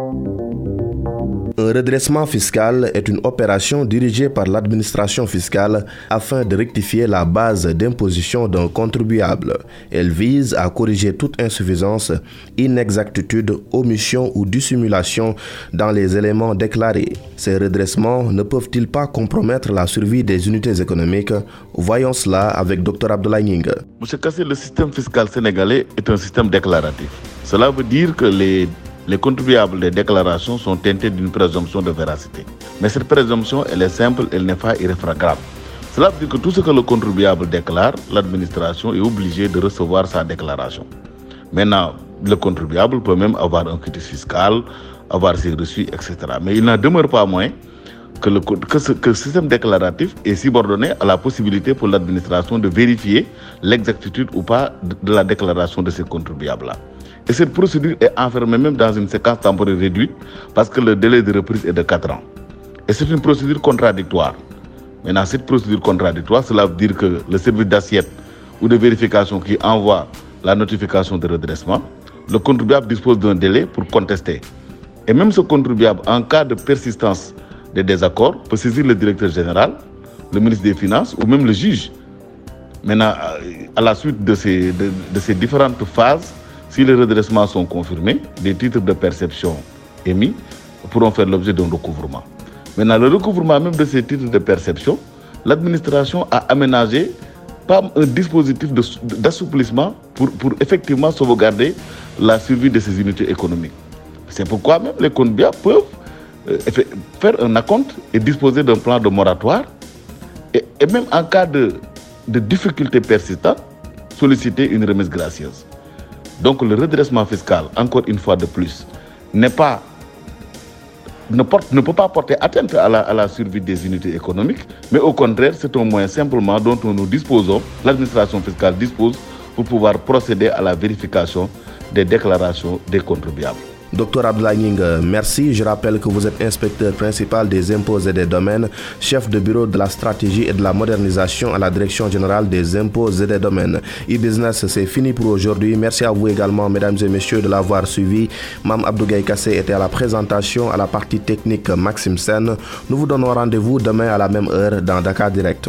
Un redressement fiscal est une opération dirigée par l'administration fiscale afin de rectifier la base d'imposition d'un contribuable. Elle vise à corriger toute insuffisance, inexactitude, omission ou dissimulation dans les éléments déclarés. Ces redressements ne peuvent-ils pas compromettre la survie des unités économiques? Voyons cela avec Dr Abdoulaye Nying. Monsieur Kassé, le système fiscal sénégalais est un système déclaratif. Cela veut dire que les les contribuables des déclarations sont teintés d'une présomption de véracité. Mais cette présomption, elle est simple, elle n'est pas irréfragable. Cela veut dire que tout ce que le contribuable déclare, l'administration est obligée de recevoir sa déclaration. Maintenant, le contribuable peut même avoir un quitus fiscal, avoir ses reçus, etc. Mais il n'en demeure pas moins que le, que, le système déclaratif est subordonné à la possibilité pour l'administration de vérifier l'exactitude ou pas de la déclaration de ces contribuables-là. Et cette procédure est enfermée même dans une séquence temporelle réduite parce que le délai de reprise est de 4 ans. Et c'est une procédure contradictoire. Maintenant, cette procédure contradictoire, cela veut dire que le service d'assiette ou de vérification qui envoie la notification de redressement, le contribuable dispose d'un délai pour contester. Et même ce contribuable, en cas de persistance des désaccords, peut saisir le directeur général, le ministre des Finances ou même le juge. Maintenant, à la suite de ces, de, de ces différentes phases, si les redressements sont confirmés, des titres de perception émis pourront faire l'objet d'un recouvrement. Maintenant, le recouvrement même de ces titres de perception, l'administration a aménagé un dispositif d'assouplissement pour, effectivement sauvegarder la survie de ces unités économiques. C'est pourquoi même les contribuables peuvent euh, faire un acompte et disposer d'un plan de moratoire et, et même en cas de, de difficultés persistantes, solliciter une remise gracieuse. Donc le redressement fiscal, encore une fois de plus, n'est pas ne, ne, peut pas porter atteinte à la, à la, survie des unités économiques, mais au contraire, c'est un moyen simplement dont nous disposons, l'administration fiscale dispose pour pouvoir procéder à la vérification des déclarations des contribuables. Docteur Abdoulaye merci. Je rappelle que vous êtes inspecteur principal des impôts et des domaines, chef de bureau de la stratégie et de la modernisation à la direction générale des impôts et des domaines. E-business, c'est fini pour aujourd'hui. Merci à vous également, mesdames et messieurs, de l'avoir suivi. Mam Abdougaï Kassé était à la présentation, à la partie technique Maxime Sen. Nous vous donnons rendez-vous demain à la même heure dans Dakar Direct.